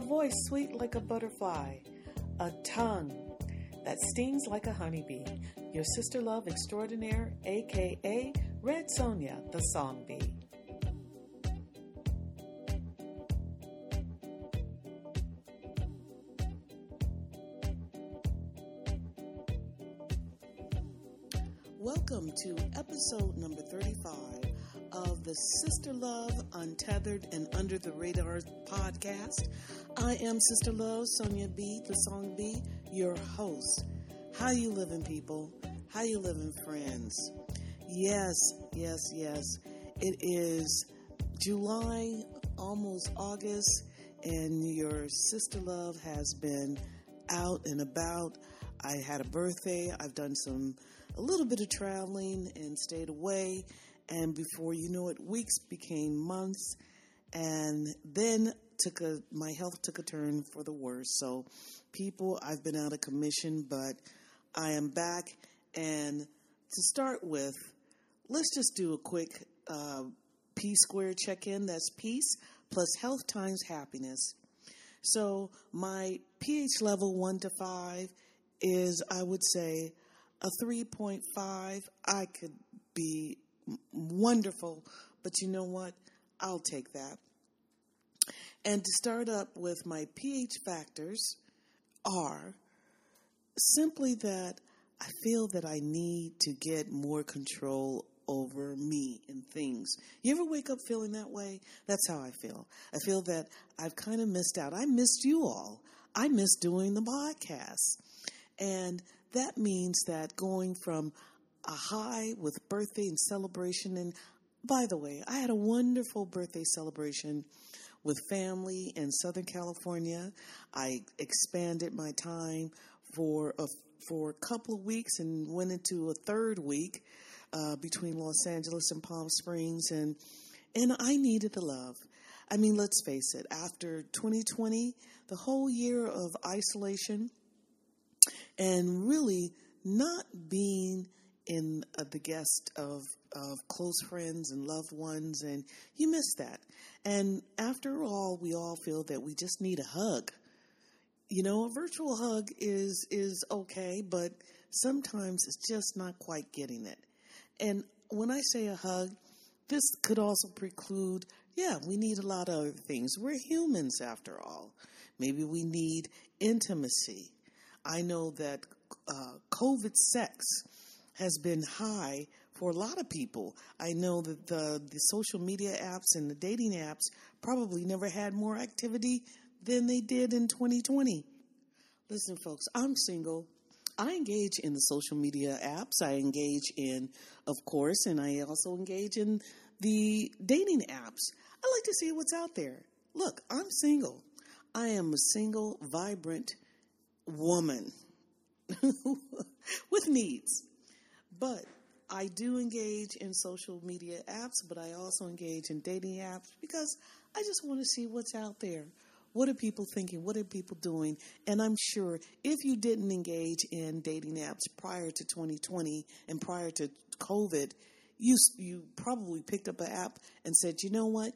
a voice sweet like a butterfly, a tongue that stings like a honeybee. Your sister love extraordinaire, aka Red Sonja, the song bee. Welcome to episode number 35 of the Sister Love Untethered and Under the Radar podcast. I am Sister Love, Sonia B, the Song B, your host. How you living, people? How you living, friends? Yes, yes, yes. It is July, almost August, and your Sister Love has been out and about. I had a birthday. I've done some a little bit of traveling and stayed away. And before you know it, weeks became months. And then took a my health took a turn for the worse. So, people, I've been out of commission, but I am back. And to start with, let's just do a quick uh, P square check in. That's peace plus health times happiness. So, my pH level one to five is, I would say, a 3.5, I could be wonderful, but you know what? I'll take that. And to start up with my pH factors are simply that I feel that I need to get more control over me and things. You ever wake up feeling that way? That's how I feel. I feel that I've kind of missed out. I missed you all. I missed doing the podcast. And that means that going from a high with birthday and celebration, and by the way, I had a wonderful birthday celebration with family in Southern California. I expanded my time for a for a couple of weeks and went into a third week uh, between Los Angeles and Palm Springs, and and I needed the love. I mean, let's face it. After 2020, the whole year of isolation and really not being in uh, the guest of of close friends and loved ones and you miss that. And after all we all feel that we just need a hug. You know a virtual hug is is okay but sometimes it's just not quite getting it. And when i say a hug this could also preclude yeah we need a lot of other things. We're humans after all. Maybe we need intimacy. I know that uh, COVID sex has been high for a lot of people. I know that the, the social media apps and the dating apps probably never had more activity than they did in 2020. Listen, folks, I'm single. I engage in the social media apps. I engage in, of course, and I also engage in the dating apps. I like to see what's out there. Look, I'm single. I am a single, vibrant, woman with needs. But I do engage in social media apps, but I also engage in dating apps because I just want to see what's out there. What are people thinking? What are people doing? And I'm sure if you didn't engage in dating apps prior to 2020 and prior to COVID, you you probably picked up an app and said, "You know what?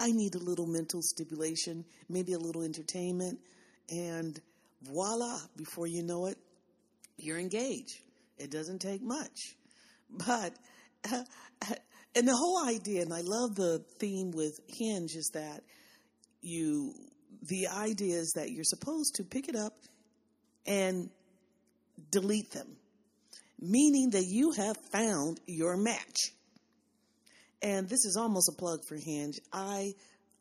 I need a little mental stimulation, maybe a little entertainment." And voila, before you know it, you're engaged. It doesn't take much. But, and the whole idea, and I love the theme with Hinge, is that you, the idea is that you're supposed to pick it up and delete them, meaning that you have found your match. And this is almost a plug for Hinge. I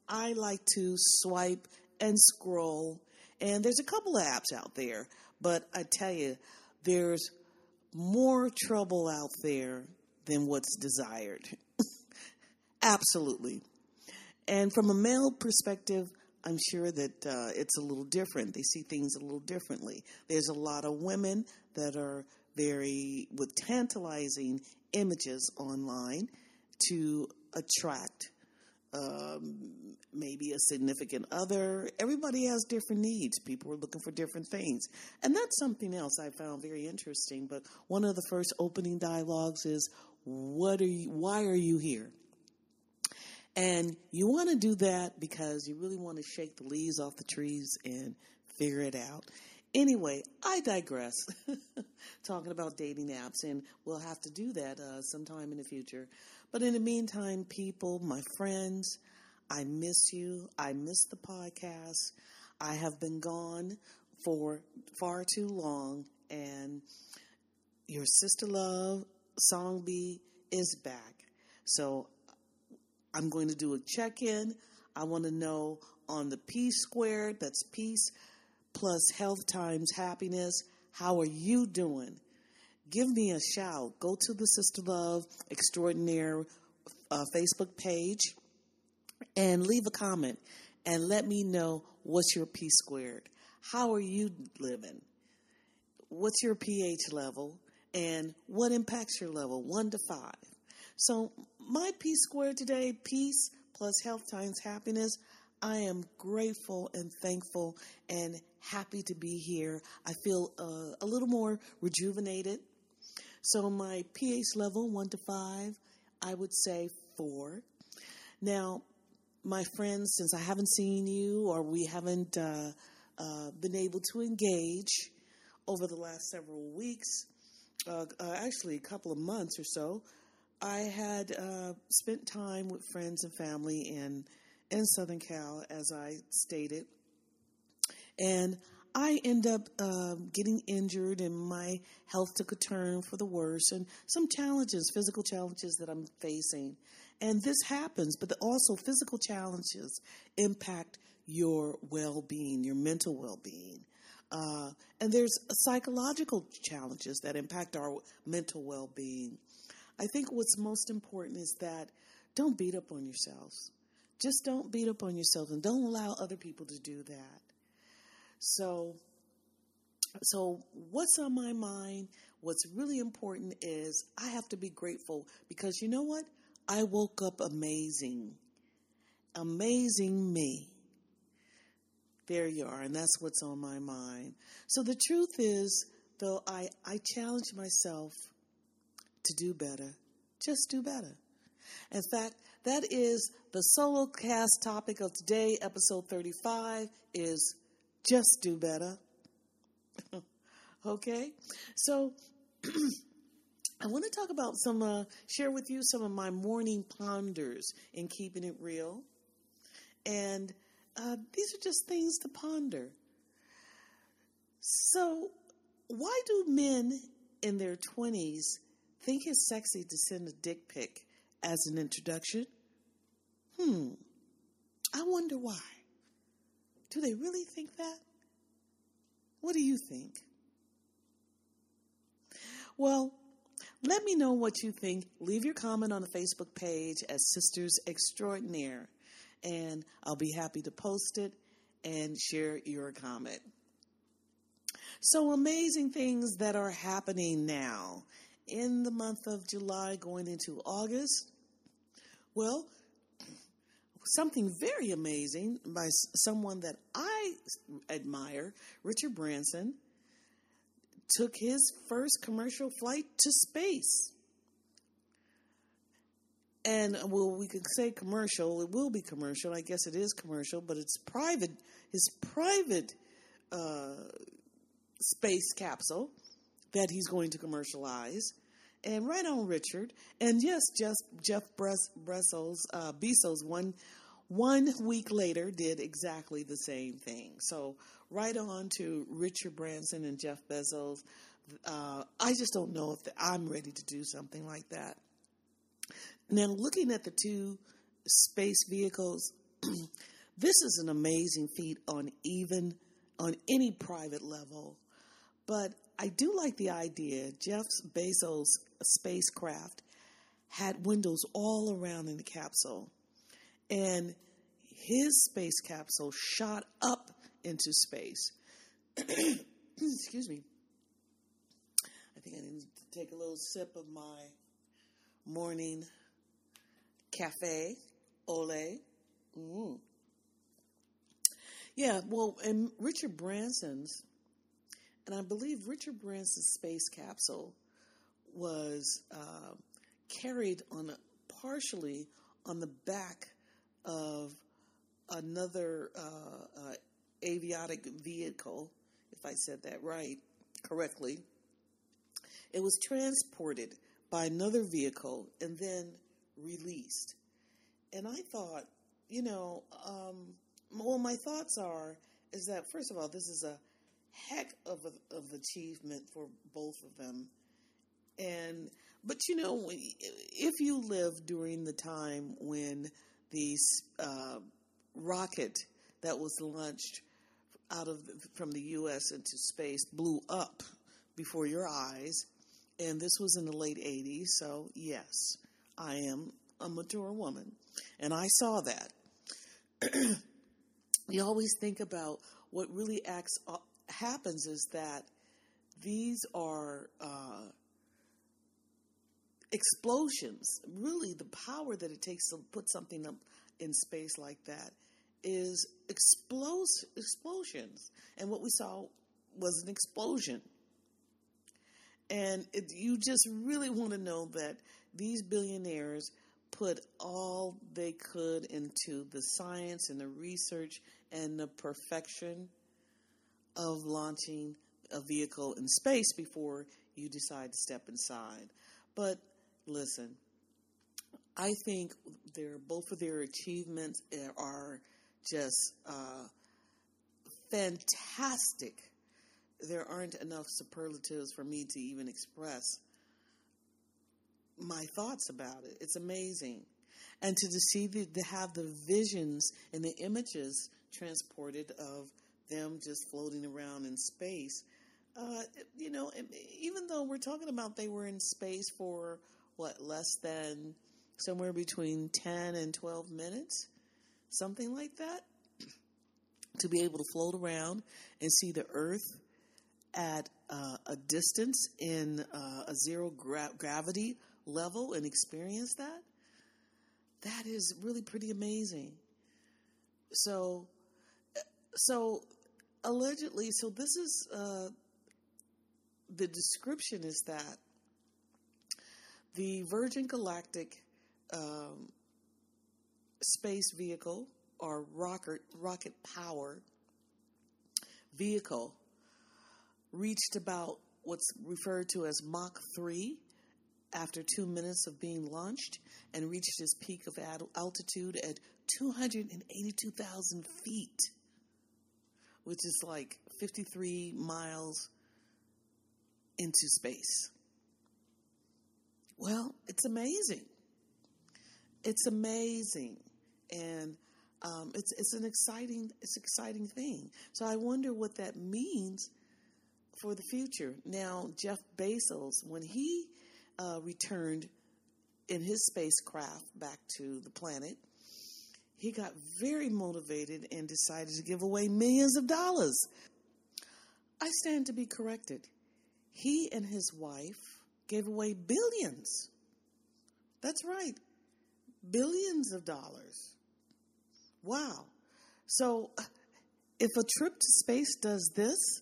I like to swipe and scroll and there's a couple of apps out there, but I tell you, there's more trouble out there than what's desired. Absolutely. And from a male perspective, I'm sure that uh, it's a little different. They see things a little differently. There's a lot of women that are very, with tantalizing images online to attract um, maybe a significant other. Everybody has different needs. People are looking for different things. And that's something else I found very interesting. But one of the first opening dialogues is, what are you, why are you here? And you want to do that because you really want to shake the leaves off the trees and figure it out. Anyway, I digress. Talking about dating apps, and we'll have to do that uh, sometime in the future. But in the meantime, people, my friends, I miss you. I miss the podcast. I have been gone for far too long, and your sister love song B is back. So I'm going to do a check in. I want to know on the P squared, that's peace plus health times happiness. How are you doing? Give me a shout. Go to the Sister Love Extraordinaire uh, Facebook page and leave a comment and let me know what's your P squared. How are you living? What's your pH level? And what impacts your level? One to five. So, my P squared today, peace plus health times happiness. I am grateful and thankful and happy to be here. I feel uh, a little more rejuvenated. So, my pH level, one to five, I would say four. Now, my friends, since I haven't seen you or we haven't uh, uh, been able to engage over the last several weeks, uh, uh actually a couple of months or so, I had uh, spent time with friends and family in in Southern Cal, as I stated, and I end up um, getting injured, and my health took a turn for the worse, and some challenges, physical challenges that I'm facing. And this happens, but also physical challenges impact your well being, your mental well being. Uh, and there's psychological challenges that impact our mental well being. I think what's most important is that don't beat up on yourselves. Just don't beat up on yourself and don't allow other people to do that. So, so what's on my mind? What's really important is I have to be grateful because you know what? I woke up amazing. Amazing me. There you are, and that's what's on my mind. So the truth is, though, I, I challenge myself to do better. Just do better. In fact, that is the solo cast topic of today, episode 35, is just do better. okay? So I want to talk about some, uh, share with you some of my morning ponders in keeping it real. And uh, these are just things to ponder. So, why do men in their 20s think it's sexy to send a dick pic as an introduction? Hmm, I wonder why. Do they really think that? What do you think? Well, let me know what you think. Leave your comment on the Facebook page as Sisters Extraordinaire, and I'll be happy to post it and share your comment. So, amazing things that are happening now in the month of July going into August. Well, something very amazing by someone that I admire, Richard Branson, took his first commercial flight to space. And well, we could say commercial. It will be commercial. I guess it is commercial, but it's private. His private uh, space capsule that he's going to commercialize. And right on, Richard. And yes, Jeff Jeff Bezos, uh, Bezos one one week later did exactly the same thing. So right on to Richard Branson and Jeff Bezos. Uh, I just don't know if the, I'm ready to do something like that. Now, looking at the two space vehicles, this is an amazing feat on even on any private level. But I do like the idea. Jeff Bezos' spacecraft had windows all around in the capsule and his space capsule shot up into space. Excuse me. I think I need to take a little sip of my morning cafe, Ole. Mm. Yeah, well, and Richard Branson's, and I believe Richard Branson's space capsule was uh, carried on a, partially on the back of another uh, uh, aviotic vehicle, if I said that right, correctly. It was transported by another vehicle and then released. And I thought, you know, um, well, my thoughts are is that first of all, this is a heck of a, of achievement for both of them, and but you know, if you live during the time when the uh, rocket that was launched out of from the U.S. into space blew up before your eyes, and this was in the late '80s. So yes, I am a mature woman, and I saw that. you always think about what really acts, uh, happens is that these are uh, explosions. Really, the power that it takes to put something up in space like that is explos- explosions. And what we saw was an explosion. And it, you just really want to know that these billionaires put all they could into the science and the research and the perfection of launching a vehicle in space before you decide to step inside. But listen, I think their both of their achievements are just uh, fantastic. There aren't enough superlatives for me to even express my thoughts about it. It's amazing. And to, to see the, to have the visions and the images transported of them just floating around in space. Uh, you know, even though we're talking about they were in space for what less than somewhere between 10 and 12 minutes, something like that, to be able to float around and see the Earth at uh, a distance in uh, a zero gra- gravity level and experience that, that is really pretty amazing. So, so allegedly, so this is uh, the description is that the Virgin Galactic um, space vehicle or rocket rocket power vehicle reached about what's referred to as Mach 3 after two minutes of being launched and reached its peak of altitude at 282,000 feet, which is like 53 miles into space. Well, it's amazing. It's amazing, and um, it's it's an exciting it's exciting thing. So I wonder what that means for the future. Now, Jeff Bezos, when he uh, returned in his spacecraft back to the planet, he got very motivated and decided to give away millions of dollars. I stand to be corrected. He and his wife gave away billions. That's right, billions of dollars. Wow. So, if a trip to space does this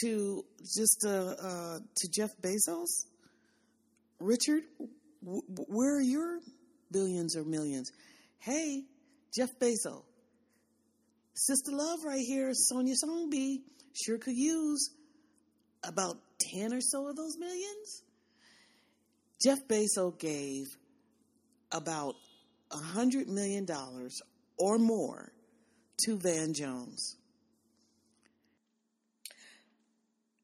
to just uh, uh, to Jeff Bezos, Richard, w- where are your billions or millions? Hey, Jeff Bezos. Sister Love right here, Sonia Songby, sure could use about 10 or so of those millions. Jeff Bezos gave about a $100 million or more to Van Jones.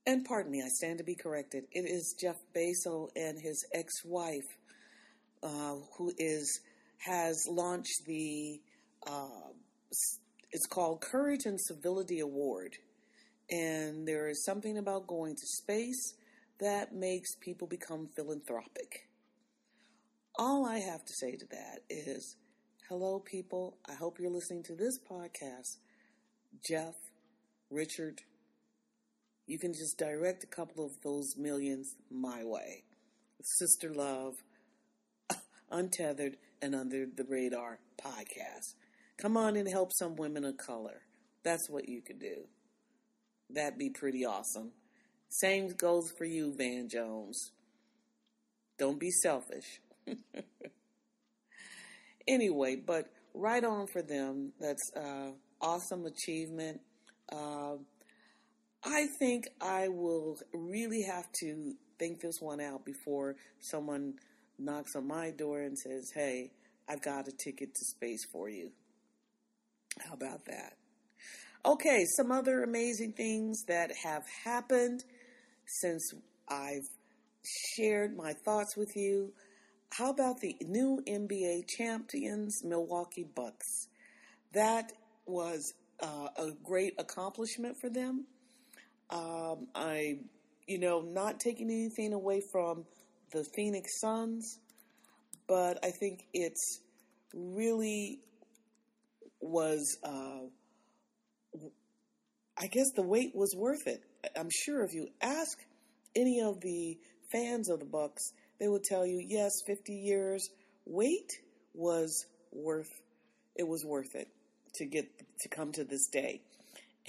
and pardon me, I stand to be corrected. It is Jeff Bezos and his ex-wife uh, who is has launched the uh, it's called Courage and Civility Award, and there is something about going to space that makes people become philanthropic. All I have to say to that is, hello, people. I hope you're listening to this podcast. Jeff, Richard, you can just direct a couple of those millions my way. Sister Love, Untethered, and Under the Radar podcast. Come on and help some women of color. That's what you could do. That'd be pretty awesome. Same goes for you, Van Jones. Don't be selfish. Anyway, but right on for them. That's uh, awesome achievement. Uh, I think I will really have to think this one out before someone knocks on my door and says, Hey, I've got a ticket to space for you. How about that? Okay, some other amazing things that have happened since I've shared my thoughts with you. How about the new NBA champions, Milwaukee Bucks? That was uh, a great accomplishment for them. Um, I, you know, not taking anything away from the Phoenix Suns, but I think it's really was. Uh, I guess the wait was worth it. I'm sure if you ask any of the fans of the Bucks, they would tell you, yes, 50 years wait was worth it was worth it to get to come to this day.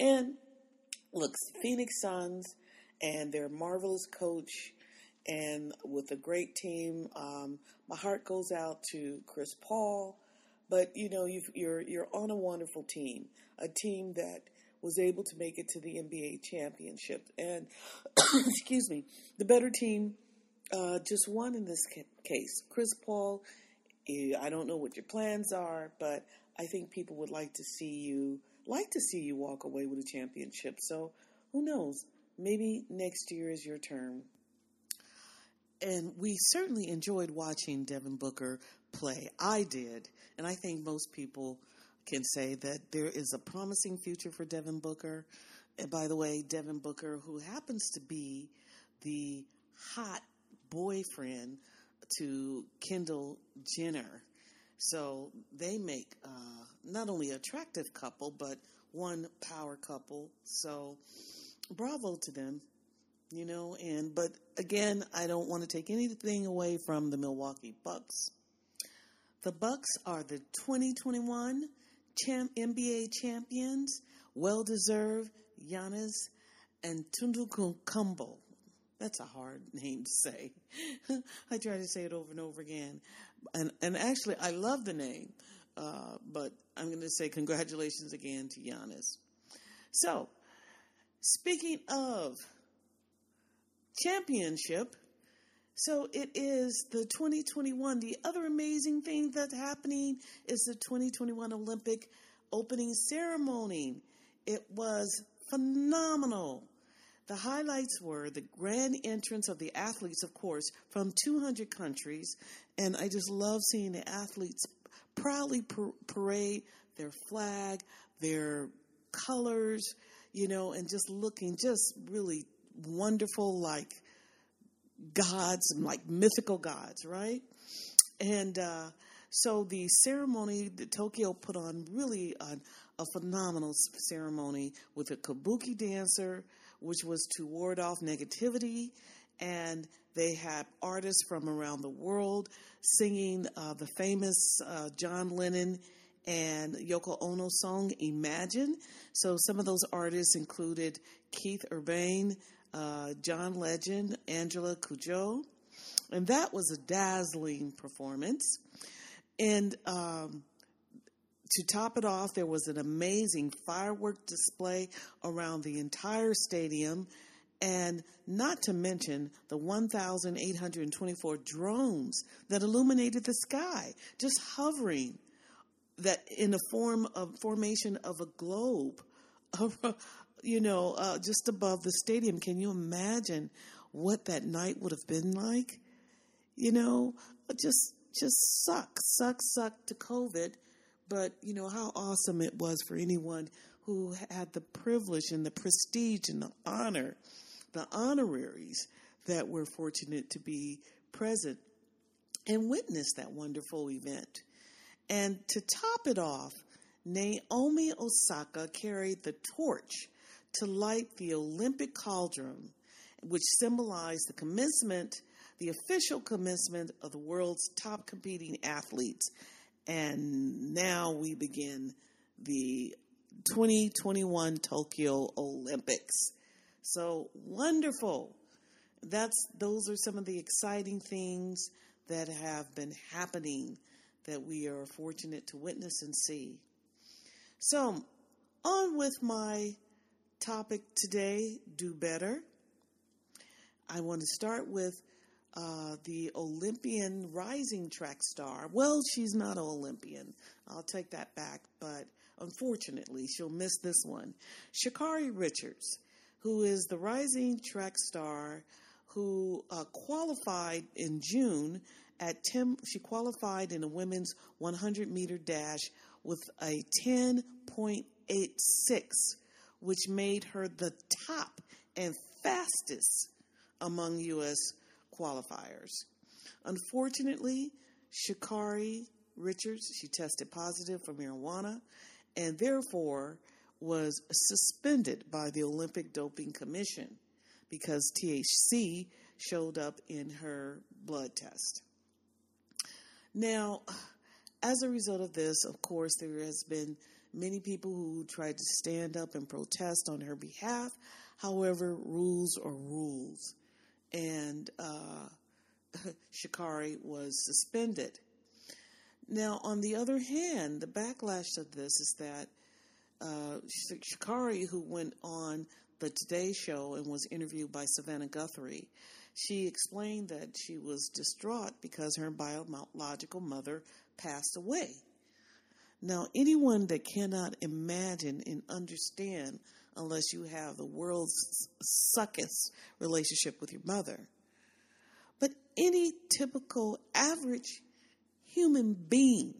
And look, Phoenix Suns and their marvelous coach and with a great team. Um, my heart goes out to Chris Paul, but you know you you're you're on a wonderful team, a team that was able to make it to the NBA championship. And excuse me, the better team uh, just won in this case. Chris Paul, eh, I don't know what your plans are, but I think people would like to see you like to see you walk away with a championship. So who knows? Maybe next year is your turn. And we certainly enjoyed watching Devin Booker play. I did, and I think most people can say that there is a promising future for Devin Booker. And by the way, Devin Booker, who happens to be the hot boyfriend to Kendall Jenner. So they make uh, not only attractive couple, but one power couple. So bravo to them, you know. And but again, I don't want to take anything away from the Milwaukee Bucks. The Bucks are the 2021 champ, NBA champions, well deserved Giannis Antetokounmpo. That's a hard name to say. I try to say it over and over again, and and actually I love the name, uh, but I'm going to say congratulations again to Giannis. So, speaking of championship, so it is the 2021. The other amazing thing that's happening is the 2021 Olympic opening ceremony. It was phenomenal. The highlights were the grand entrance of the athletes, of course, from 200 countries. And I just love seeing the athletes proudly parade their flag, their colors, you know, and just looking just really wonderful, like gods, and like mythical gods, right? And uh, so the ceremony that Tokyo put on really a, a phenomenal ceremony with a kabuki dancer, which was to ward off negativity. And they had artists from around the world singing uh, the famous uh, John Lennon and Yoko Ono song Imagine. So some of those artists included Keith Urban, uh, John Legend, Angelique Kidjo. and that was a dazzling performance. And um, to top it off, there was an amazing firework display around the entire stadium, and not to mention the 1,824 drones that illuminated the sky, just hovering that in the form of formation of a globe you know, uh, just above the stadium. Can you imagine what that night would have been like? You know, just just suck, suck, suck to COVID. But you know how awesome it was for anyone who had the privilege and the prestige and the honor, the honoraries that were fortunate to be present and witness that wonderful event. And to top it off, Naomi Osaka carried the torch to light the Olympic cauldron, which symbolized the commencement, the official commencement of the world's top competing athletes. And now we begin the 2021 Tokyo Olympics. So wonderful. That's those are some of the exciting things that have been happening that we are fortunate to witness and see. So, on with my topic today do better. I want to start with uh, the Olympian rising track star. Well, she's not an Olympian. I'll take that back, but unfortunately, she'll miss this one. Sha'Carri Richards, who is the rising track star who uh, qualified in June at 10, she qualified in a women's 100 meter dash with a 10.86, which made her the top and fastest among U.S. qualifiers. Unfortunately, Sha'Carri Richards, she tested positive for marijuana and therefore was suspended by the Olympic Doping Commission because THC showed up in her blood test. Now, as a result of this, of course, there has been many people who tried to stand up and protest on her behalf. However, rules are rules. And uh, Sha'Carri was suspended. Now, on the other hand, the backlash of this is that uh, Sha'Carri, who went on the Today Show and was interviewed by Savannah Guthrie, she explained that she was distraught because her biological mother passed away. Now, anyone that cannot imagine and understand unless you have the world's suckest relationship with your mother, but any typical average human being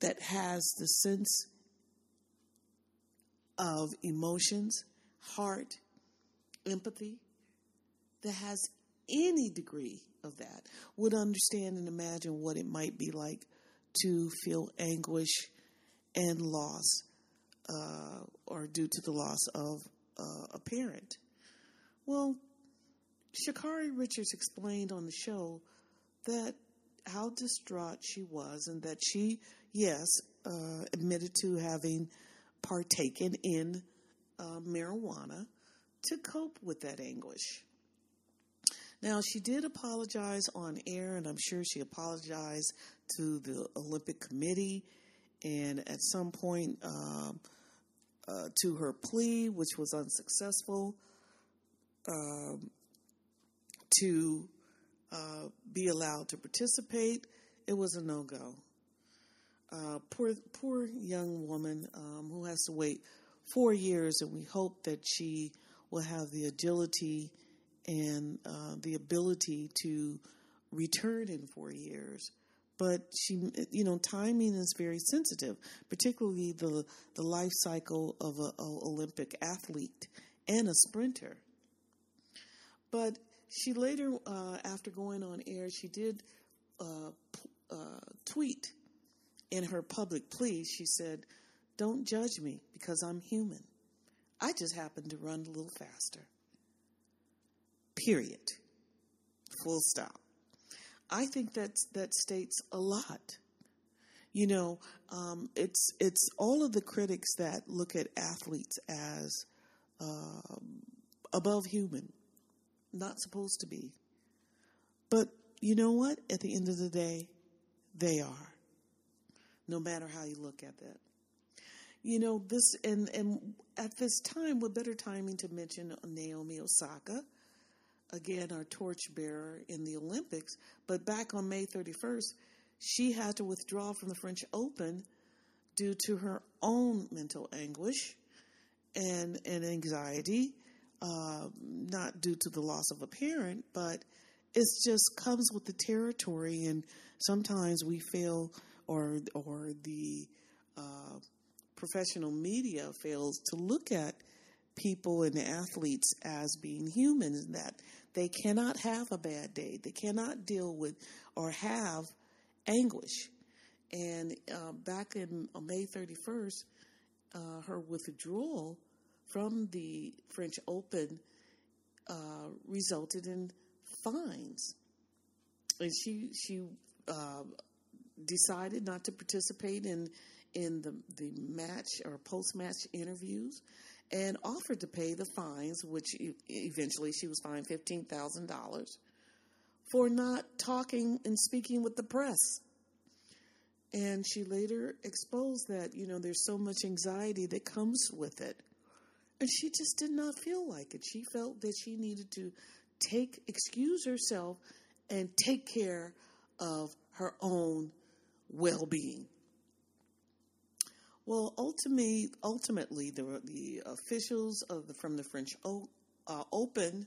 that has the sense of emotions, heart, empathy, that has any degree of that would understand and imagine what it might be like to feel anguish and loss uh, or due to the loss of uh, a parent. Well, Sha'Carri Richards explained on the show that how distraught she was and that she, yes, uh, admitted to having partaken in uh, marijuana to cope with that anguish. Now, she did apologize on air, and I'm sure she apologized to the Olympic Committee and at some point um, uh, to her plea, which was unsuccessful, um, to uh, be allowed to participate. It was a no go. Uh, poor, poor young woman um, who has to wait four years, and we hope that she will have the agility and uh, the ability to return in four years. But she, you know, timing is very sensitive, particularly the the life cycle of an Olympic athlete and a sprinter. But she later, uh, after going on air, she did uh, uh, tweet in her public plea. She said, "Don't judge me because I'm human. I just happen to run a little faster." Period. Full stop. I think that that states a lot. You know, um, it's it's all of the critics that look at athletes as uh, above human, not supposed to be. But you know what? At the end of the day, they are. No matter how you look at that. You know, this and and at this time, what better timing to mention Naomi Osaka, again our torchbearer in the Olympics. But back on May 31st, she had to withdraw from the French Open due to her own mental anguish and and anxiety, uh, not due to the loss of a parent, but it just comes with the territory. And sometimes we feel, or or the uh, professional media fails to look at people and athletes as being humans that they cannot have a bad day. They cannot deal with or have anguish. And uh, back in uh, May 31st, uh, her withdrawal from the French Open uh, resulted in fines. And she she uh, decided not to participate in in the the match or post match interviews and offered to pay the fines, which eventually she was fined $15,000 for not talking and speaking with the press. And she later exposed that, you know, there's so much anxiety that comes with it. And she just did not feel like it. She felt that she needed to take, excuse herself, and take care of her own well being. Well, ultimately, ultimately, the, the officials of the, from the French o, uh, Open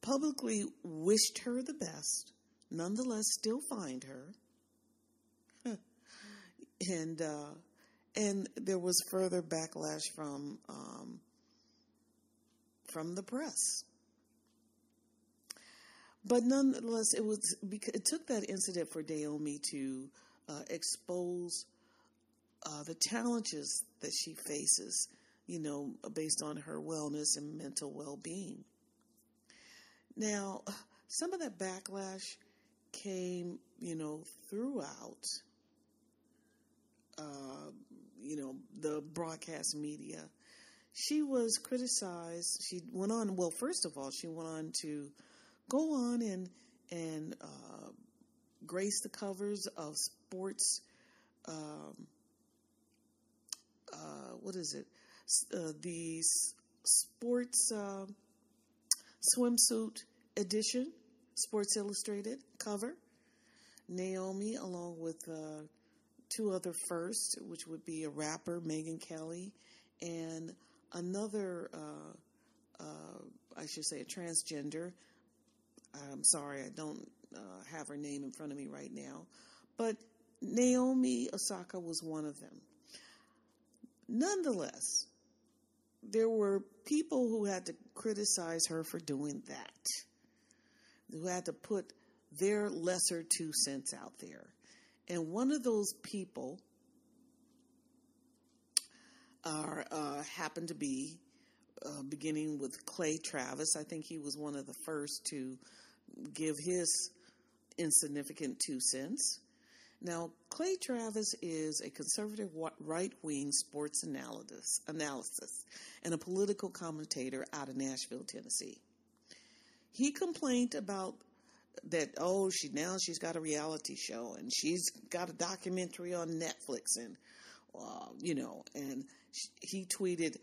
publicly wished her the best, nonetheless, still fined her. and uh, and there was further backlash from um, from the press. But nonetheless, it was it took that incident for Naomi to uh, expose uh, the challenges that she faces, you know, based on her wellness and mental well-being. Now, some of that backlash came, you know, throughout, uh, you know, the broadcast media. She was criticized. She went on. Well, first of all, she went on to go on and and uh, grace the covers of sports. Um, uh, what is it? Uh, the sports uh, swimsuit edition, Sports Illustrated cover. Naomi, along with uh, two other firsts, which would be a rapper, Megan Kelly, and another, uh, I should say, a transgender, I'm sorry, I don't have her name in front of me right now, but Naomi Osaka was one of them. Nonetheless, there were people who had to criticize her for doing that, who had to put their lesser two cents out there. And one of those people are, uh, happened to be uh, beginning with Clay Travis. I think he was one of the first to give his insignificant two cents. Now, Clay Travis is a conservative right wing sports analysis, analysis and a political commentator out of Nashville, Tennessee. He complained about that, oh, she now she's got a reality show and she's got a documentary on Netflix and, uh, you know, and he tweeted,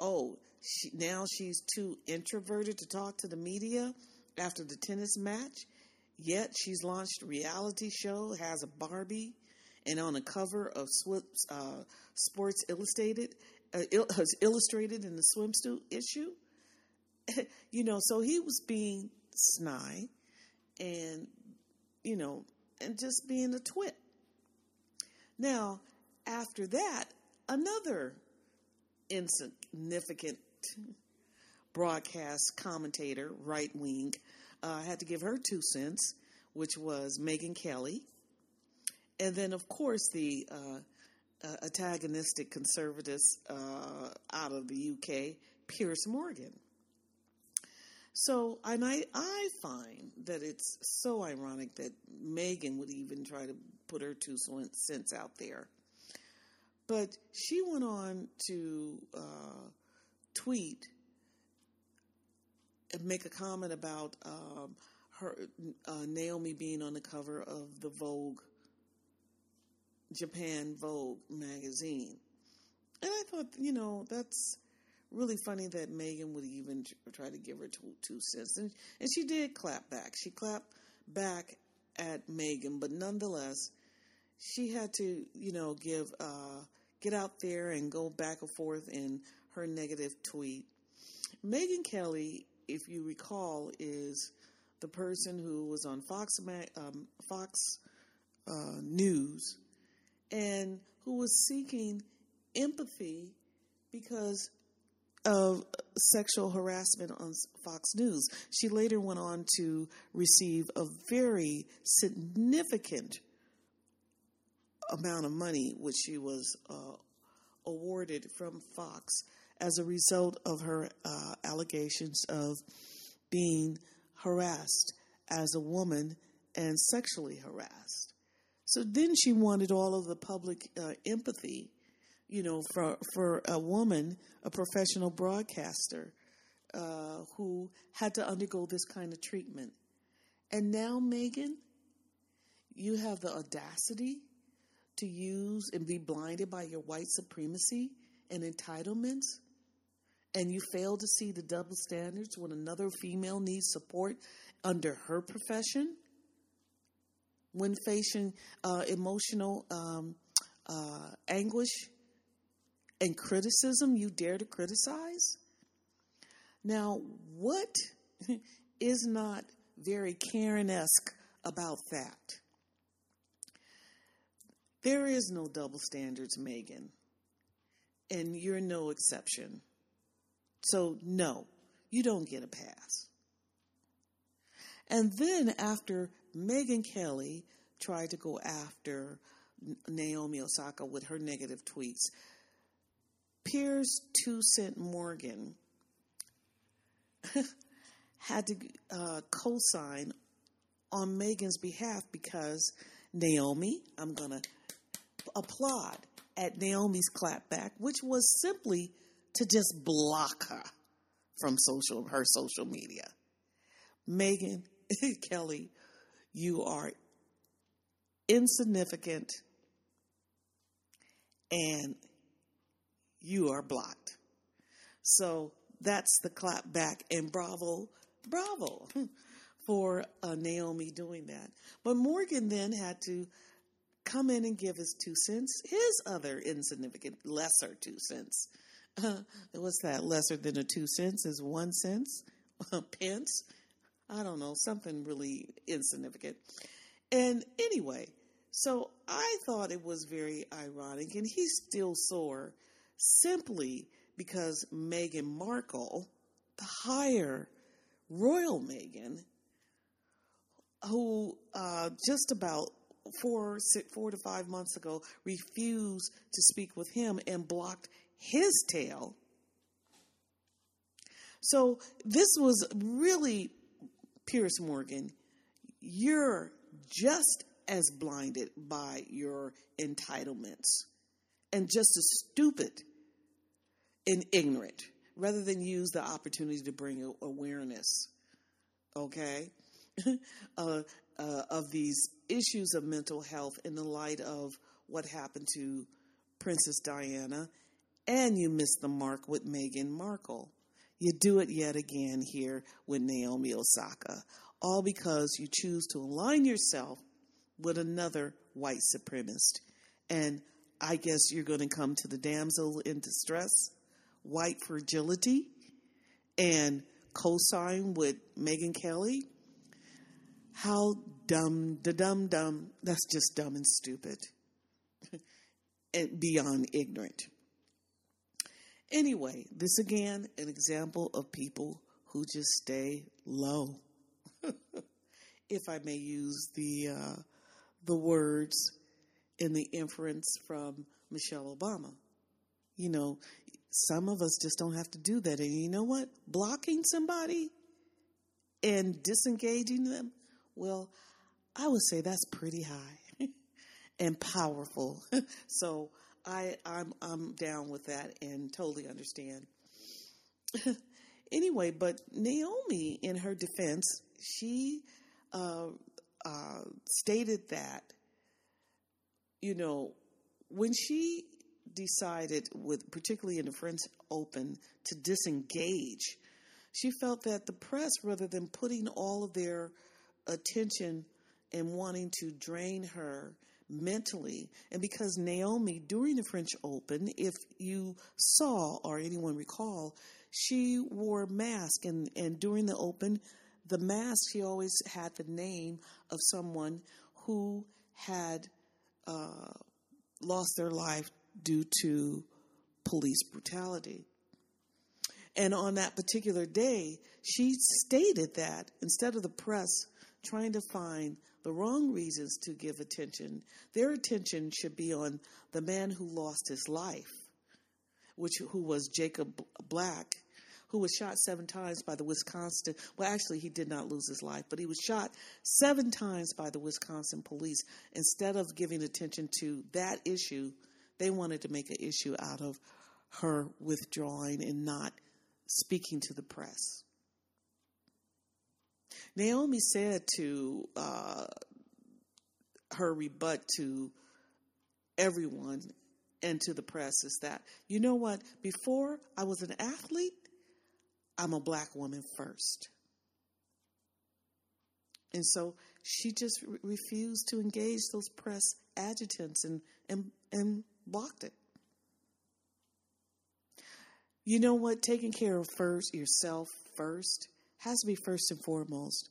oh, she, now she's too introverted to talk to the media after the tennis match. Yet she's launched a reality show, has a Barbie, and on a cover of uh, Sports Illustrated, uh, il- illustrated in the swimsuit issue. you know, so he was being snide and, you know, and just being a twit. Now, after that, another insignificant broadcast commentator, right wing, uh, had to give her two cents, which was Megyn Kelly. And then, of course, the uh, uh, antagonistic conservatives uh, out of the UK, Piers Morgan. So, and I, I find that it's so ironic that Megyn would even try to put her two cents out there. But she went on to uh, tweet make a comment about um, her uh, Naomi being on the cover of the Vogue Japan Vogue magazine, and I thought, you know, that's really funny that Megyn would even try to give her two, two cents, and and she did clap back. She clapped back at Megyn, but nonetheless, she had to, you know, give uh, get out there and go back and forth in her negative tweet. Megyn Kelly if you recall, is the person who was on Fox um, Fox uh, News and who was seeking empathy because of sexual harassment on Fox News. She later went on to receive a very significant amount of money, which she was uh, awarded from Fox as a result of her uh, allegations of being harassed as a woman and sexually harassed. So then she wanted all of the public uh, empathy, you know, for for a woman, a professional broadcaster, uh, who had to undergo this kind of treatment. And now, Megyn, you have the audacity to use and be blinded by your white supremacy and entitlements, and you fail to see the double standards when another female needs support under her profession, when facing uh, emotional um, uh, anguish and criticism, you dare to criticize? Now, what is not very Karen esque about that? There is no double standards, Megyn, and you're no exception. So, no, you don't get a pass. And then, after Megyn Kelly tried to go after Naomi Osaka with her negative tweets, Piers Two Cent Morgan had to uh, co sign on Megyn's behalf because Naomi, I'm going to applaud at Naomi's clapback, which was simply to just block her from social her social media. Megyn Kelly, you are insignificant and you are blocked. So that's the clap back and bravo, bravo for uh, Naomi doing that. But Morgan then had to come in and give his two cents, his other insignificant, lesser two cents. What's that? Lesser than a two cents is one cents, pence. I don't know, something really insignificant. And anyway, so I thought it was very ironic, and he's still sore simply because Meghan Markle, the higher royal Meghan, who uh, just about four, six, four to five months ago refused to speak with him and blocked his tail. So this was really Piers Morgan. You're just as blinded by your entitlements and just as stupid and ignorant rather than use the opportunity to bring awareness, okay, uh, uh, of these issues of mental health in the light of what happened to Princess Diana, and you missed the mark with Meghan Markle. You do it yet again here with Naomi Osaka, all because you choose to align yourself with another white supremacist. And I guess you're going to come to the damsel in distress white fragility and co-sign with Megyn Kelly. How dumb, da dumb dumb. That's just dumb and stupid. and beyond ignorant. Anyway, this again, an example of people who just stay low. if I may use the uh, the words in the inference from Michelle Obama. You know, some of us just don't have to do that. And you know what? Blocking somebody and disengaging them, well, I would say that's pretty high and powerful. so I, I'm, I'm down with that and totally understand. anyway, but Naomi, in her defense, she uh, uh, stated that, you know, when she decided, with particularly in the French Open, to disengage. She felt that the press, rather than putting all of their attention and wanting to drain her mentally, and because Naomi, during the French Open, if you saw or anyone recall, she wore a mask, and, and during the Open, the mask, she always had the name of someone who had uh, lost their life due to police brutality. And on that particular day, she stated that instead of the press trying to find the wrong reasons to give attention, their attention should be on the man who lost his life, which who was Jacob Blake, who was shot seven times by the Wisconsin. Well, actually, he did not lose his life, but he was shot seven times by the Wisconsin police. Instead of giving attention to that issue, they wanted to make an issue out of her withdrawing and not speaking to the press. Naomi said to uh, her rebut to everyone and to the press is that, you know what, before I was an athlete, I'm a black woman first. And so she just re- refused to engage those press adjutants and, and, and blocked it. You know what? Taking care of first yourself first has to be first and foremost.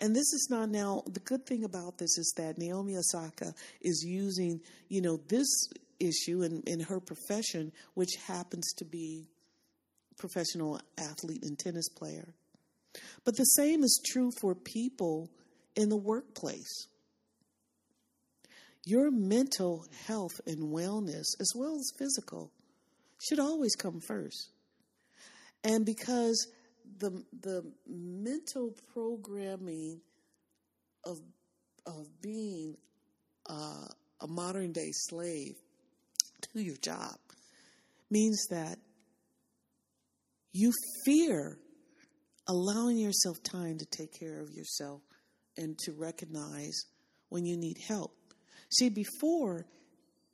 And this is not now, the good thing about this is that Naomi Osaka is using, you know, this issue in, in her profession, which happens to be professional athlete and tennis player. But the same is true for people in the workplace. Your mental health and wellness, as well as physical, should always come first. And because the the mental programming of of being uh, a modern day slave to your job means that you fear allowing yourself time to take care of yourself and to recognize when you need help. See, before,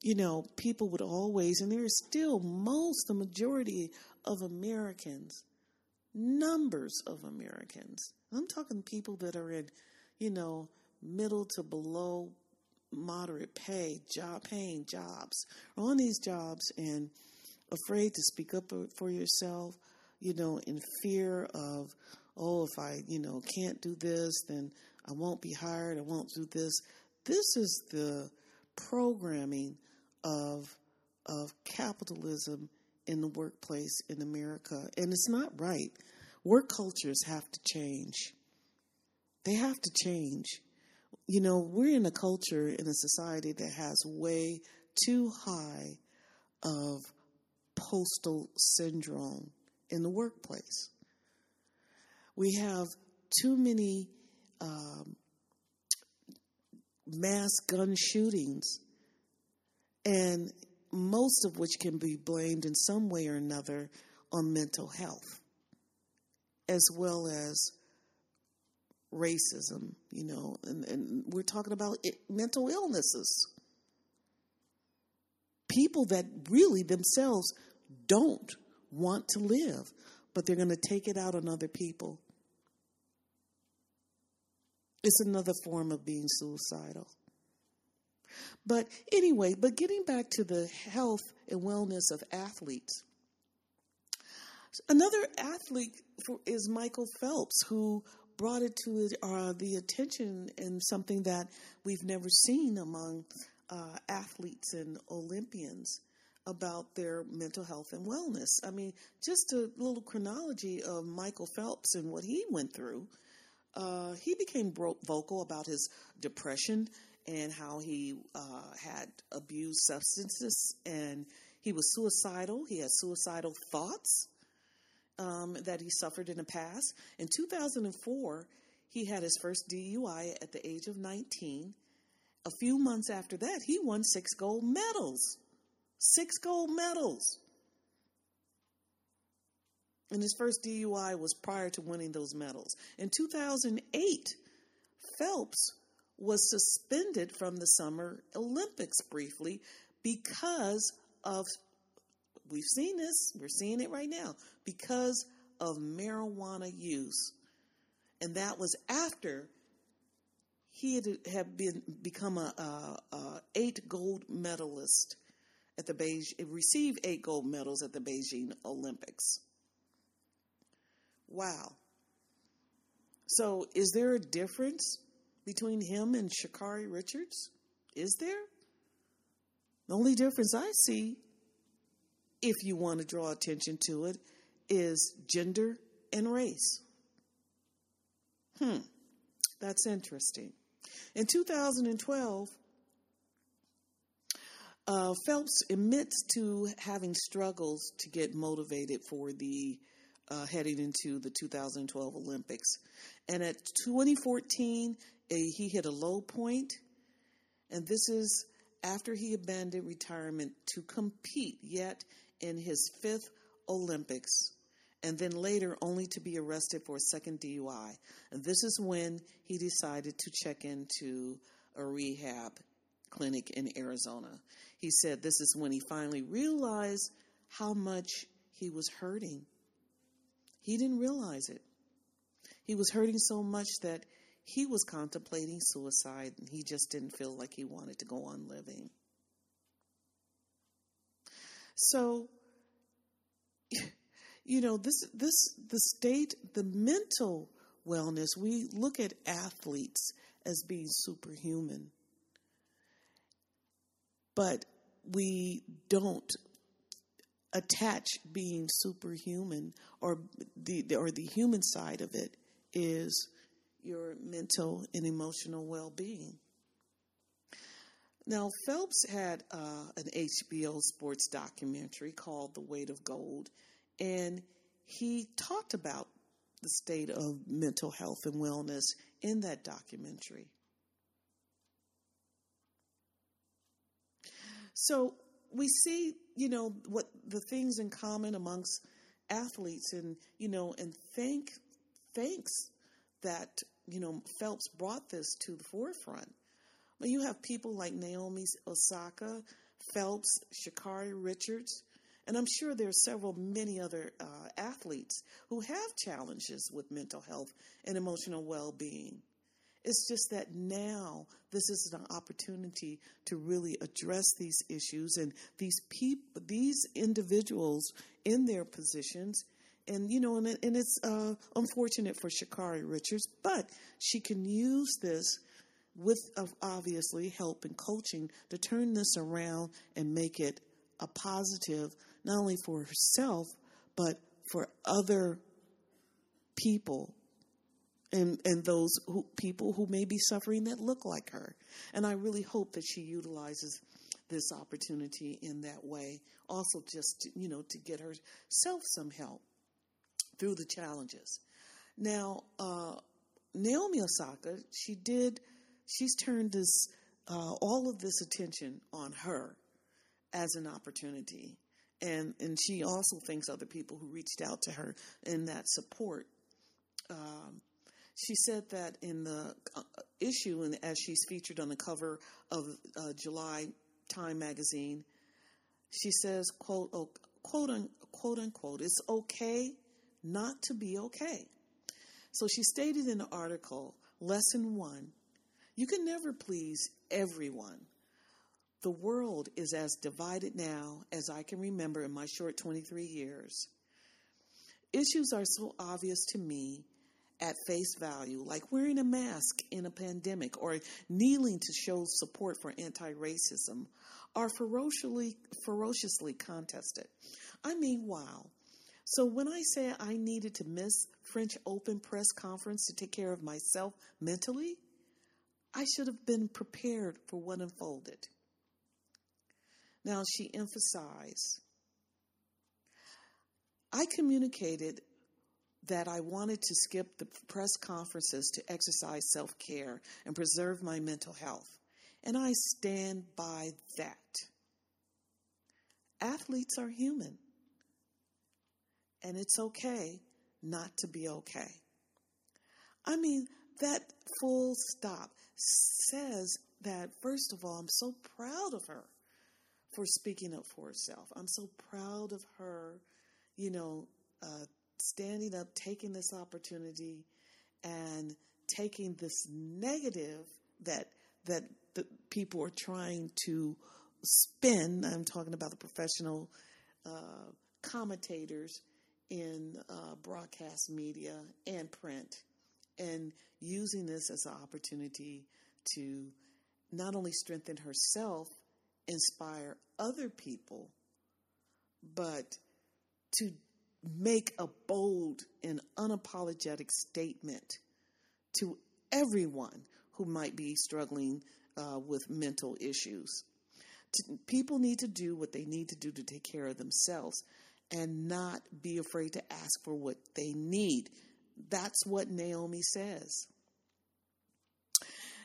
you know, people would always, and there is still most, the majority of Americans, numbers of Americans, I'm talking people that are in, you know, middle to below moderate pay, job paying jobs, on these jobs and afraid to speak up for yourself, you know, in fear of, oh, if I, you know, can't do this, then I won't be hired, I won't do this. This is the programming of of capitalism in the workplace in America. And it's not right. Work cultures have to change. They have to change. You know, we're in a culture, in a society that has way too high of postal syndrome in the workplace. We have too many um, mass gun shootings, and most of which can be blamed in some way or another on mental health, as well as racism, you know, and, and we're talking about it, mental illnesses. People that really themselves don't want to live, but they're going to take it out on other people. It's another form of being suicidal. But anyway, but getting back to the health and wellness of athletes. Another athlete is Michael Phelps, who brought it to uh, the attention and something that we've never seen among uh, athletes and Olympians about their mental health and wellness. I mean, just a little chronology of Michael Phelps and what he went through. Uh, he became vocal about his depression and how he uh, had abused substances and he was suicidal. He had suicidal thoughts um, that he suffered in the past. In 2004, he had his first DUI at the age of 19. A few months after that, he won six gold medals. Six gold medals. And his first DUI was prior to winning those medals. In 2008, Phelps was suspended from the Summer Olympics briefly because of, we've seen this, we're seeing it right now, because of marijuana use. And that was after he had, had been become a, a, a eight gold medalist at the Beijing, received eight gold medals at the Beijing Olympics. Wow. So, is there a difference between him and Sha'Carri Richards? Is there? The only difference I see, if you want to draw attention to it, is gender and race. Hmm, that's interesting. In 2012, uh, Phelps admits to having struggles to get motivated for the uh, heading into the 2012 Olympics. And at 2014, a, he hit a low point, and this is after he abandoned retirement to compete yet in his fifth Olympics and then later only to be arrested for a second DUI. And this is when he decided to check into a rehab clinic in Arizona. He said this is when he finally realized how much he was hurting. He didn't realize it. He was hurting so much that he was contemplating suicide and he just didn't feel like he wanted to go on living. So, you know, this, this, the state, the mental wellness, we look at athletes as being superhuman, but we don't attach being superhuman or the, or the human side of it is your mental and emotional well-being. Now, Phelps had uh, an HBO sports documentary called The Weight of Gold, and he talked about the state of mental health and wellness in that documentary. So we see, you know, what the things in common amongst athletes, and you know, and thank thanks that you know Phelps brought this to the forefront. But you have people like Naomi Osaka, Phelps, Sha'Carri Richards, and I'm sure there are several, many other uh, athletes who have challenges with mental health and emotional well being. It's just that now this is an opportunity to really address these issues and these people, these individuals in their positions. And you know, and, it, and it's uh, unfortunate for Sha'Carri Richards, but she can use this with uh, obviously help and coaching to turn this around and make it a positive, not only for herself but for other people and and those who, people who may be suffering that look like her. And I really hope that she utilizes this opportunity in that way. Also, just to, you know, to get herself some help through the challenges. Now, uh, Naomi Osaka, she did. She's turned this uh, all of this attention on her as an opportunity. And, and she also thanks other people who reached out to her in that support um, she said that in the uh, issue, and as she's featured on the cover of uh, July Time magazine, she says, "quote oh, quote unquote unquote, it's okay not to be okay." So she stated in the article, lesson one: you can never please everyone. The world is as divided now as I can remember in my short 23 years. Issues are so obvious to me at face value, like wearing a mask in a pandemic or kneeling to show support for anti racism, are ferociously, ferociously contested. I mean, wow. So when I say I needed to miss French Open press conference to take care of myself mentally, I should have been prepared for what unfolded. Now she emphasized I communicated that I wanted to skip the press conferences to exercise self care and preserve my mental health. And I stand by that. Athletes are human. And it's okay not to be okay. I mean, that full stop says that, first of all, I'm so proud of her for speaking up for herself. I'm so proud of her, you know, uh, standing up, taking this opportunity, and taking this negative that that the people are trying to spin. I'm talking about the professional uh, commentators in uh, broadcast media and print, and using this as an opportunity to not only strengthen herself, inspire other people, but to make a bold and unapologetic statement to everyone who might be struggling uh, with mental issues. People need to do what they need to do to take care of themselves and not be afraid to ask for what they need. That's what Naomi says.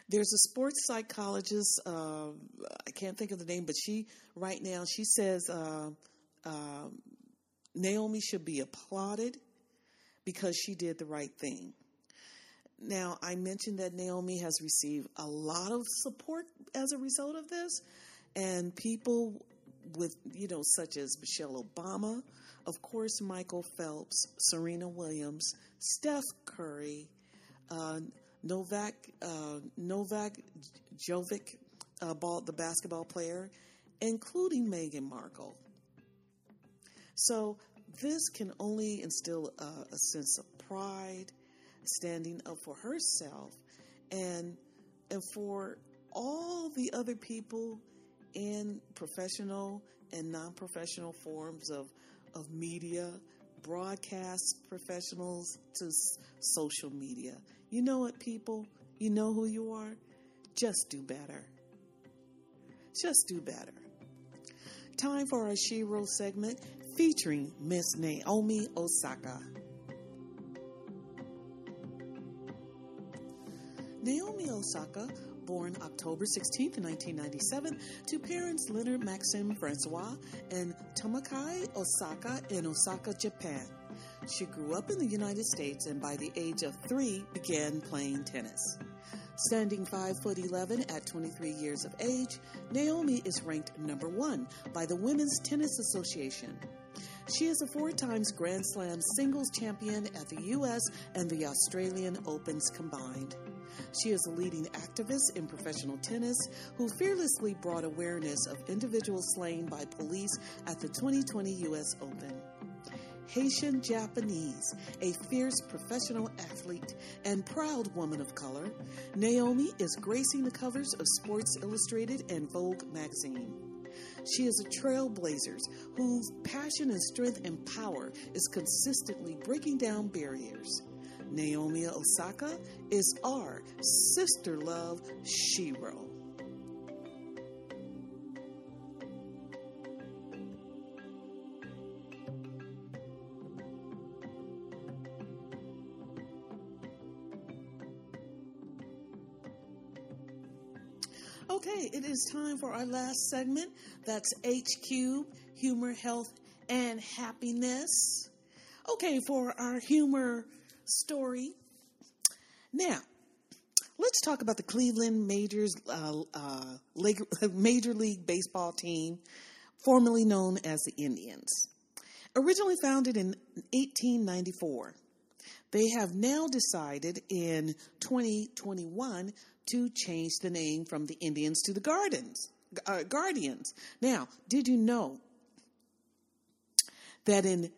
There's a sports psychologist, uh, I can't think of the name, but she, right now, she says uh, uh, Naomi should be applauded because she did the right thing. Now, I mentioned that Naomi has received a lot of support as a result of this, and people with, you know, such as Michelle Obama, of course, Michael Phelps, Serena Williams, Steph Curry, uh, Novak uh, Novak Jovic, uh, ball, the basketball player, including Meghan Markle. So this can only instill a, a sense of pride, standing up for herself, and and for all the other people in professional and non-professional forms of of media, broadcast professionals to social media. You know what, people? You know who you are? Just do better. Just do better. Time for our Shero segment featuring Miss Naomi Osaka. Naomi Osaka, born October 16, 1997, to parents Leonard Maxim Francois and Tamaki Osaka in Osaka, Japan. She grew up in the United States and by the age of three began playing tennis. Standing 5 foot 11 at 23 years of age, Naomi is ranked number one by the Women's Tennis Association. She is a four times Grand Slam singles champion at the U.S. and the Australian Opens combined. She is a leading activist in professional tennis who fearlessly brought awareness of individuals slain by police at the 2020 U.S. Open. Haitian Japanese, a fierce professional athlete and proud woman of color, Naomi is gracing the covers of Sports Illustrated and Vogue magazine. She is a trailblazer whose passion and strength and power is consistently breaking down barriers. Naomi Osaka is our sister love Shero. Okay, it is time for our last segment. That's H Cube, humor, health, and happiness. Okay, for our humor story. Now, let's talk about the Cleveland Majors uh, uh, Major League Baseball team, formerly known as the Indians. Originally founded in 1894, they have now decided in 2021 to change the name from the Indians to the Gardens, uh, Guardians. Now, did you know that in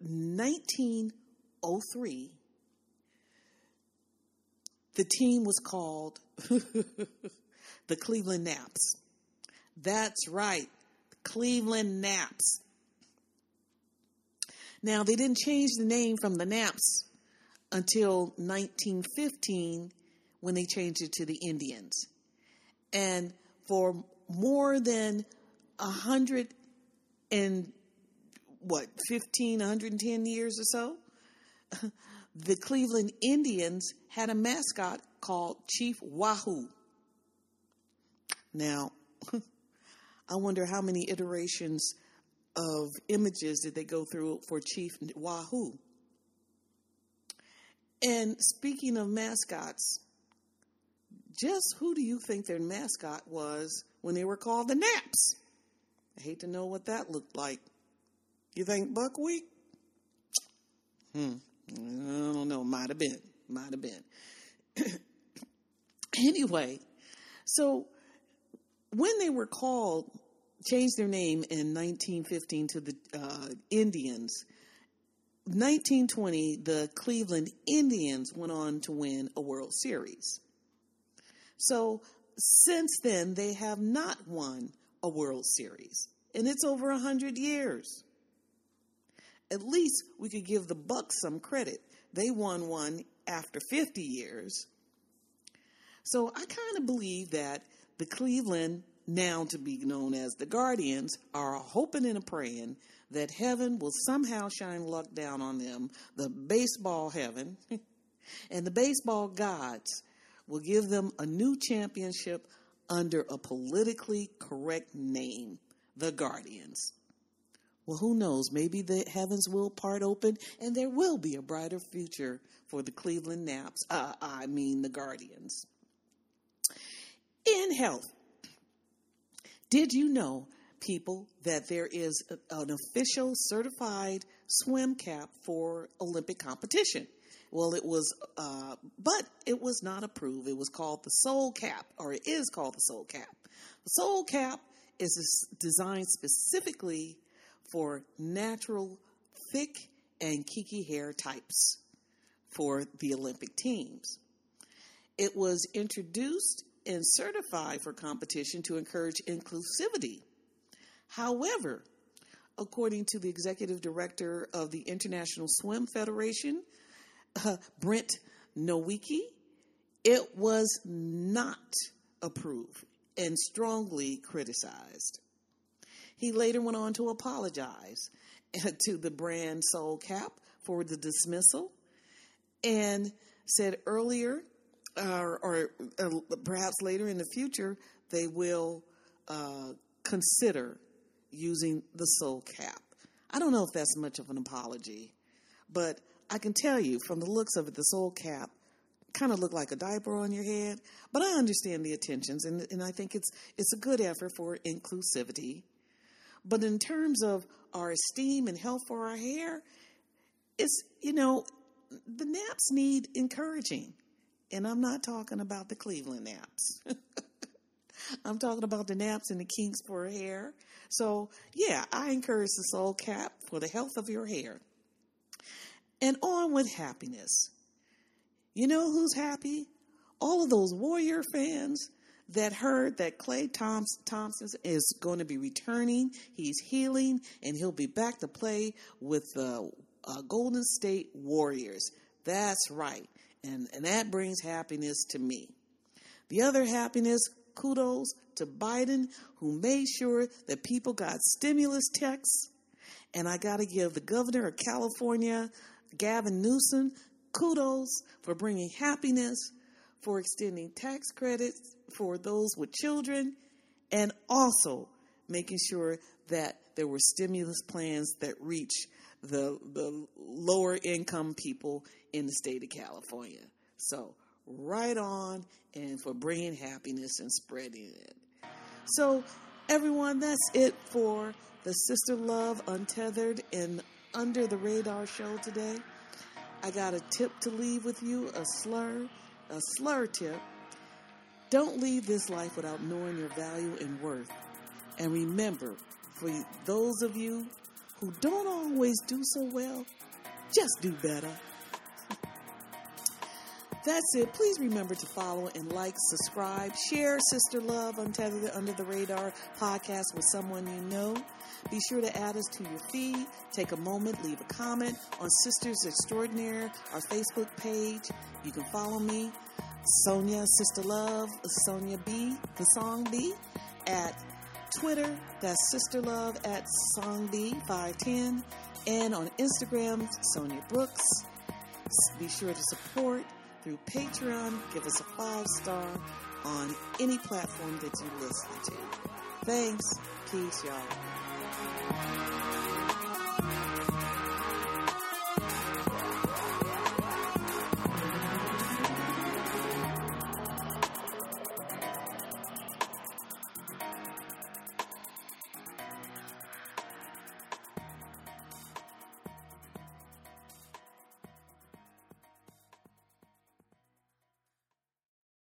1903, the team was called the Cleveland Naps. That's right, Cleveland Naps. Now, they didn't change the name from the Naps until 1915 when they changed it to the Indians. And for more than a hundred and what, 15, 110 years or so, the Cleveland Indians had a mascot called Chief Wahoo. Now, I wonder how many iterations of images did they go through for Chief Wahoo. And speaking of mascots, just who do you think their mascot was when they were called the Naps? I hate to know what that looked like. You think buckwheat? Hmm. I don't know. Might have been. Might have been. anyway, so when they were called, changed their name in 1915 to the uh, Indians. 1920, the Cleveland Indians went on to win a World Series. So since then, they have not won a World Series, and it's over a hundred years. At least we could give the Bucks some credit. They won one after 50 years. So I kind of believe that the Cleveland, now to be known as the Guardians, are hoping and praying that heaven will somehow shine luck down on them, the baseball heaven, and the baseball gods will give them a new championship under a politically correct name, the Guardians. Well, who knows? Maybe the heavens will part open and there will be a brighter future for the Cleveland Naps. Uh, I mean, the Guardians. In health, did you know, people, that there is an official certified swim cap for Olympic competition? Well, it was, uh, but it was not approved. It was called the Soul Cap, or it is called the Soul Cap. The Soul Cap is designed specifically for natural, thick, and kiki hair types for the Olympic teams. It was introduced and certified for competition to encourage inclusivity. However, according to the executive director of the International Swim Federation, uh, Brent Nowicki, it was not approved and strongly criticized. He later went on to apologize to the brand Soul Cap for the dismissal and said earlier, uh, or, uh, perhaps later in the future, they will uh, consider using the Soul Cap. I don't know if that's much of an apology, but I can tell you from the looks of it, the Soul Cap kind of look like a diaper on your head. But I understand the attentions, and, and I think it's it's a good effort for inclusivity. But in terms of our esteem and health for our hair, it's you know the naps need encouraging, and I'm not talking about the Cleveland naps. I'm talking about the naps and the kinks for hair. So yeah, I encourage the Soul Cap for the health of your hair. And on with happiness. You know who's happy? All of those Warrior fans that heard that Klay Thompson is going to be returning. He's healing, and he'll be back to play with the uh, Golden State Warriors. That's right. And, and that brings happiness to me. The other happiness, kudos to Biden, who made sure that people got stimulus checks. And I got to give the governor of California, Gavin Newsom, kudos for bringing happiness, for extending tax credits for those with children, and also making sure that there were stimulus plans that reach the the lower income people in the state of California. So, right on and for bringing happiness and spreading it. So, everyone, that's it for the Sister Love Untethered and Under the Radar show today. I got a tip to leave with you, a slur, a slur tip. Don't leave this life without knowing your value and worth. And remember, for those of you who don't always do so well, just do better. That's it. Please remember to follow and like, subscribe, share Sister Love Untethered Under the Radar podcast with someone you know. Be sure to add us to your feed. Take a moment, leave a comment on Sisters Extraordinaire, our Facebook page. You can follow me, Sonia Sister Love, Sonia B, the song B, at Twitter. That's Sister Love at Song B 510, and on Instagram, Sonia Brooks. Be sure to support through Patreon. Give us a five star on any platform that you listen to. Thanks. Peace, y'all.